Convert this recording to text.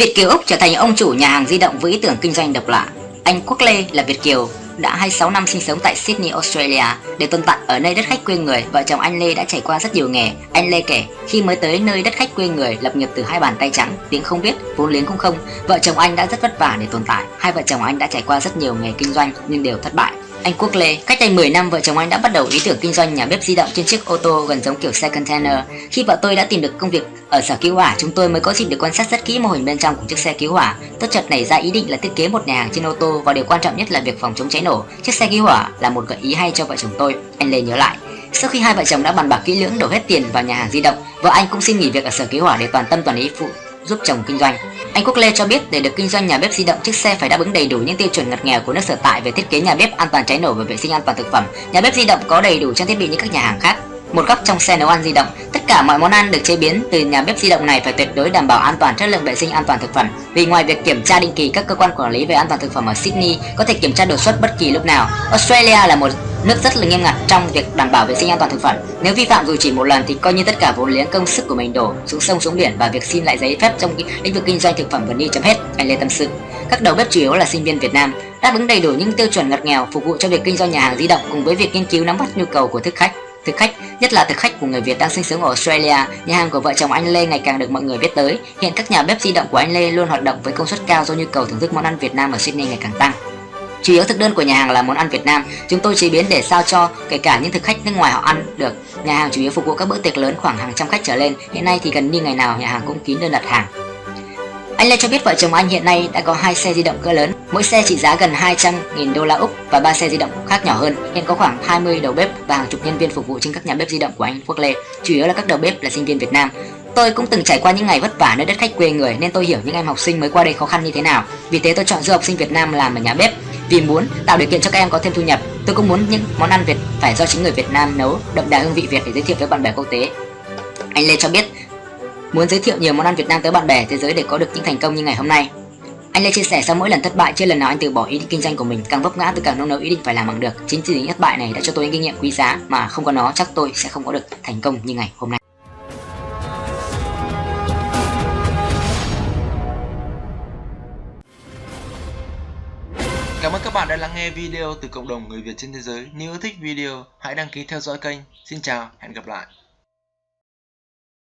Việt Kiều Úc trở thành ông chủ nhà hàng di động với ý tưởng kinh doanh độc lạ. Anh Quốc Lê là Việt Kiều, đã 26 năm sinh sống tại Sydney, Australia. Để tồn tại ở nơi đất khách quê người, vợ chồng anh Lê đã trải qua rất nhiều nghề. Anh Lê kể, khi mới tới nơi đất khách quê người, lập nghiệp từ hai bàn tay trắng, tiếng không biết, vốn liếng cũng không. Vợ chồng anh đã rất vất vả để tồn tại. Hai vợ chồng anh đã trải qua rất nhiều nghề kinh doanh nhưng đều thất bại. Anh Quốc Lê, cách đây 10 năm vợ chồng anh đã bắt đầu ý tưởng kinh doanh nhà bếp di động trên chiếc ô tô gần giống kiểu xe container. Khi vợ tôi đã tìm được công việc ở sở cứu hỏa, chúng tôi mới có dịp được quan sát rất kỹ mô hình bên trong của chiếc xe cứu hỏa. Tốt chợt nảy ra ý định là thiết kế một nhà hàng trên ô tô và điều quan trọng nhất là việc phòng chống cháy nổ. Chiếc xe cứu hỏa là một gợi ý hay cho vợ chồng tôi. Anh Lê nhớ lại. Sau khi hai vợ chồng đã bàn bạc kỹ lưỡng đổ hết tiền vào nhà hàng di động, vợ anh cũng xin nghỉ việc ở sở cứu hỏa để toàn tâm toàn ý phụ giúp chồng kinh doanh. Anh Quốc Lê cho biết để được kinh doanh nhà bếp di động, chiếc xe phải đáp ứng đầy đủ những tiêu chuẩn ngặt nghèo của nước sở tại về thiết kế nhà bếp an toàn cháy nổ và vệ sinh an toàn thực phẩm. Nhà bếp di động có đầy đủ trang thiết bị như các nhà hàng khác. Một góc trong xe nấu ăn di động, tất cả mọi món ăn được chế biến từ nhà bếp di động này phải tuyệt đối đảm bảo an toàn chất lượng vệ sinh an toàn thực phẩm. Vì ngoài việc kiểm tra định kỳ, các cơ quan quản lý về an toàn thực phẩm ở Sydney có thể kiểm tra đột xuất bất kỳ lúc nào. Australia là một nước rất là nghiêm ngặt trong việc đảm bảo vệ sinh an toàn thực phẩm. Nếu vi phạm dù chỉ một lần thì coi như tất cả vốn liếng công sức của mình đổ xuống sông xuống biển và việc xin lại giấy phép trong lĩnh vực kinh doanh thực phẩm gần đi chấm hết. Anh Lê Tâm sự. Các đầu bếp chủ yếu là sinh viên Việt Nam, đáp ứng đầy đủ những tiêu chuẩn ngặt nghèo phục vụ cho việc kinh doanh nhà hàng di động cùng với việc nghiên cứu nắm bắt nhu cầu của thực khách. Thực khách, nhất là thực khách của người Việt đang sinh sống ở Australia, nhà hàng của vợ chồng anh Lê ngày càng được mọi người biết tới. Hiện các nhà bếp di động của anh Lê luôn hoạt động với công suất cao do nhu cầu thưởng thức món ăn Việt Nam ở Sydney ngày càng tăng. Chủ yếu thực đơn của nhà hàng là món ăn Việt Nam. Chúng tôi chế biến để sao cho kể cả những thực khách nước ngoài họ ăn được. Nhà hàng chủ yếu phục vụ các bữa tiệc lớn khoảng hàng trăm khách trở lên. Hiện nay thì gần như ngày nào nhà hàng cũng kín đơn đặt hàng. Anh Lê cho biết vợ chồng anh hiện nay đã có hai xe di động cỡ lớn, mỗi xe trị giá gần 200.000 đô la Úc và ba xe di động khác nhỏ hơn. Hiện có khoảng 20 đầu bếp và hàng chục nhân viên phục vụ trên các nhà bếp di động của anh Quốc Lê, chủ yếu là các đầu bếp là sinh viên Việt Nam. Tôi cũng từng trải qua những ngày vất vả nơi đất khách quê người nên tôi hiểu những em học sinh mới qua đây khó khăn như thế nào. Vì thế tôi chọn du học sinh Việt Nam làm ở nhà bếp vì muốn tạo điều kiện cho các em có thêm thu nhập. Tôi cũng muốn những món ăn Việt phải do chính người Việt Nam nấu, đậm đà hương vị Việt để giới thiệu với bạn bè quốc tế. Anh Lê cho biết muốn giới thiệu nhiều món ăn Việt Nam tới bạn bè thế giới để có được những thành công như ngày hôm nay. Anh Lê chia sẻ sau mỗi lần thất bại chưa lần nào anh từ bỏ ý định kinh doanh của mình, càng vấp ngã tôi càng nung nấu ý định phải làm bằng được. Chính từ những thất bại này đã cho tôi những kinh nghiệm quý giá mà không có nó chắc tôi sẽ không có được thành công như ngày hôm nay. Cảm ơn các bạn đã lắng nghe video từ cộng đồng người Việt trên thế giới. Nếu thích video, hãy đăng ký theo dõi kênh. Xin chào, hẹn gặp lại.